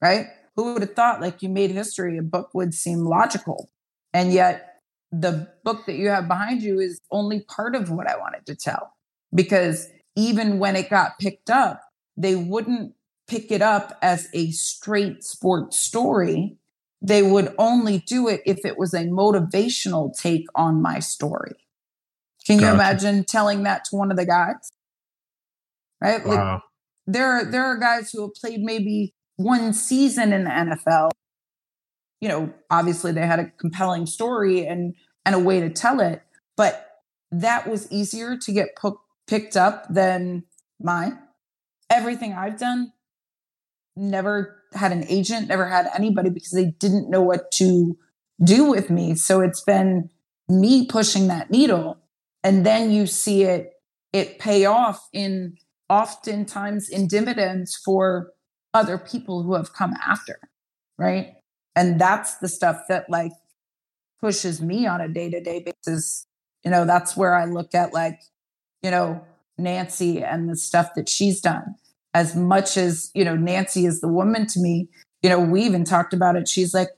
right? Who would have thought, like, you made history, a book would seem logical. And yet, the book that you have behind you is only part of what I wanted to tell. Because even when it got picked up, they wouldn't pick it up as a straight sports story. They would only do it if it was a motivational take on my story. Can gotcha. you imagine telling that to one of the guys? Right? Wow. Like, there, are, there are guys who have played maybe one season in the NFL you know, obviously they had a compelling story and and a way to tell it, but that was easier to get p- picked up than mine. Everything I've done never had an agent, never had anybody because they didn't know what to do with me. So it's been me pushing that needle and then you see it it pay off in oftentimes in dividends for other people who have come after, right? and that's the stuff that like pushes me on a day-to-day basis you know that's where i look at like you know Nancy and the stuff that she's done. As much as, you know, Nancy is the woman to me, you know, we even talked about it. She's like,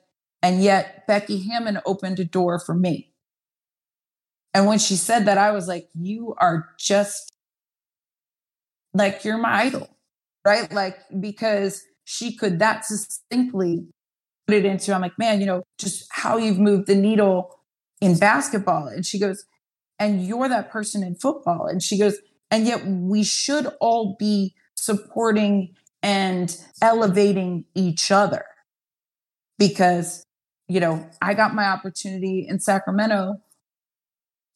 and yet Becky Hammon opened a door for me. And when she said that, I was like, you are just like, you're my idol, right? Like, because she could that succinctly put it into, I'm like, man, you know, just how you've moved the needle in basketball. And she goes, and you're that person in football. And she goes, and yet we should all be supporting and elevating each other because, you know, I got my opportunity in Sacramento,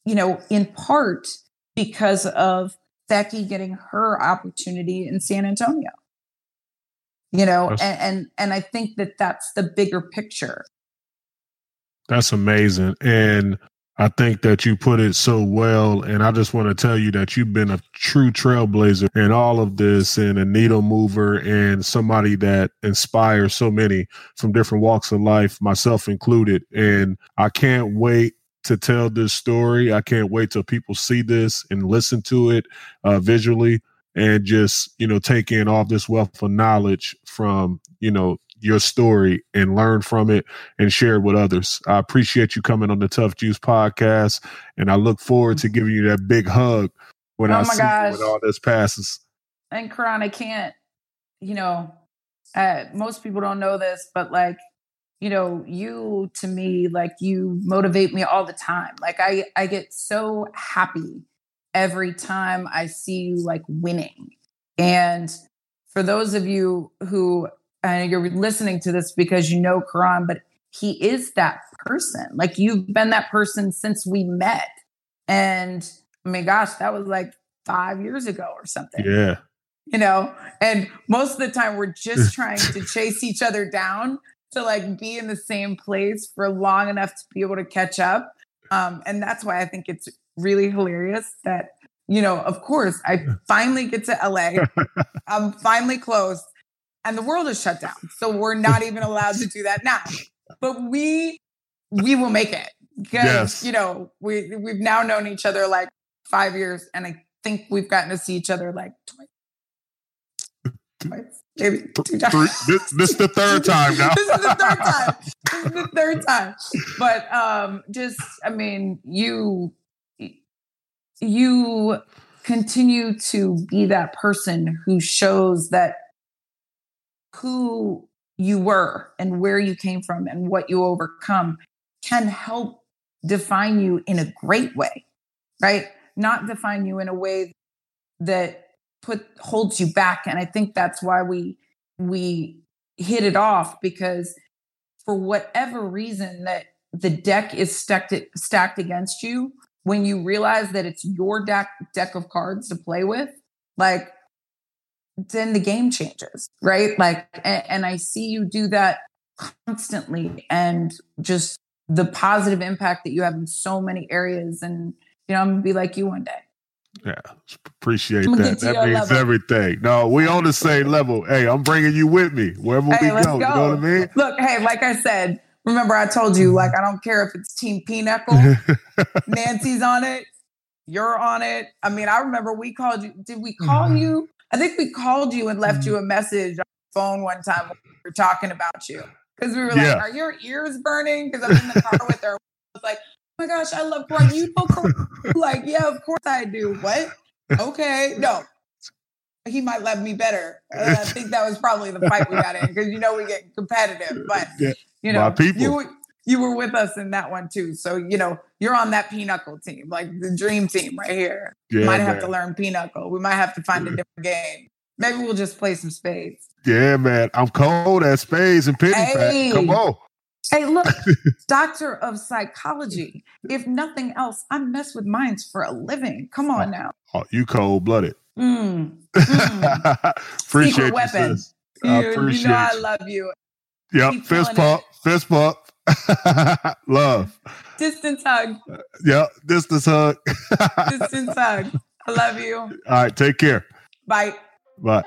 you know, in part because of Becky getting her opportunity in San Antonio. You know, and, and and I think that that's the bigger picture. That's amazing. And I think that you put it so well. And I just want to tell you that you've been a true trailblazer in all of this and a needle mover and somebody that inspires so many from different walks of life, myself included. And I can't wait to tell this story. I can't wait till people see this and listen to it uh, visually and just, you know, take in all this wealth of knowledge from, you know, your story and learn from it and share it with others. I appreciate you coming on the Tuff Juice podcast, and I look forward to giving you that big hug when oh I see gosh. you when all this passes. And Caron, I can't, you know, uh, most people don't know this, but like, you know, you to me, like you motivate me all the time. Like I, I get so happy every time I see you like winning. And for those of you who and you're listening to this because you know Caron, but he is that person. Like you've been that person since we met. And I mean, gosh, that was like five years ago or something. Yeah. You know, and most of the time we're just trying to chase each other down to like be in the same place for long enough to be able to catch up. Um, and that's why I think it's really hilarious that, you know, of course, I finally get to LA. I'm finally close and the world is shut down. So we're not even allowed to do that now. But we we will make it because yes. you know we we've now known each other like five years, and I think we've gotten to see each other like twice, twice maybe two times. This, this is the third time now. this is the third time. This is the third time. But um, just I mean, you you continue to be that person who shows that who you were and where you came from and what you overcome can help define you in a great way, right? Not define you in a way that put holds you back. And I think that's why we we hit it off because for whatever reason that the deck is stacked stacked against you, when you realize that it's your deck deck of cards to play with, like then the game changes, right? Like, and, and I see you do that constantly and just the positive impact that you have in so many areas. And, you know, I'm gonna be like you one day. Yeah, appreciate that. That means level. everything. No, we on the same level. Hey, I'm bringing you with me wherever hey, we go, go. You know what I mean? Look, hey, like I said, remember I told you, like I don't care if it's Team Pinochle, Nancy's on it, you're on it. I mean, I remember we called you. Did we call mm-hmm. you I think we called you and left mm-hmm. you a message on the phone one time when we were talking about you. Because we were yeah. like, Are your ears burning? Because I'm in the car with her. I was like, my gosh, I love Caron. You know Caron? like, yeah, of course I do. What? Okay. No. He might love me better. Uh, I think that was probably the fight we got in because you know we get competitive. But you know, you you were with us in that one too. So, you know, you're on that pinochle team, like the dream team right here. Yeah, might have to learn pinochle. We might have to find a different game. Maybe we'll just play some spades. Yeah, man. I'm cold at spades and penny hey. Come on. Hey, look, doctor of psychology. If nothing else, I mess with minds for a living. Come on oh, now. Oh, you cold blooded. Mm, mm. appreciate Secret you, weapon. Sis. I appreciate you know I love you. Yep. Fist pump. It. Fist pump. love. Distance hug. Yeah, distance hug. distance hug. I love you. All right, take care. Bye. Bye.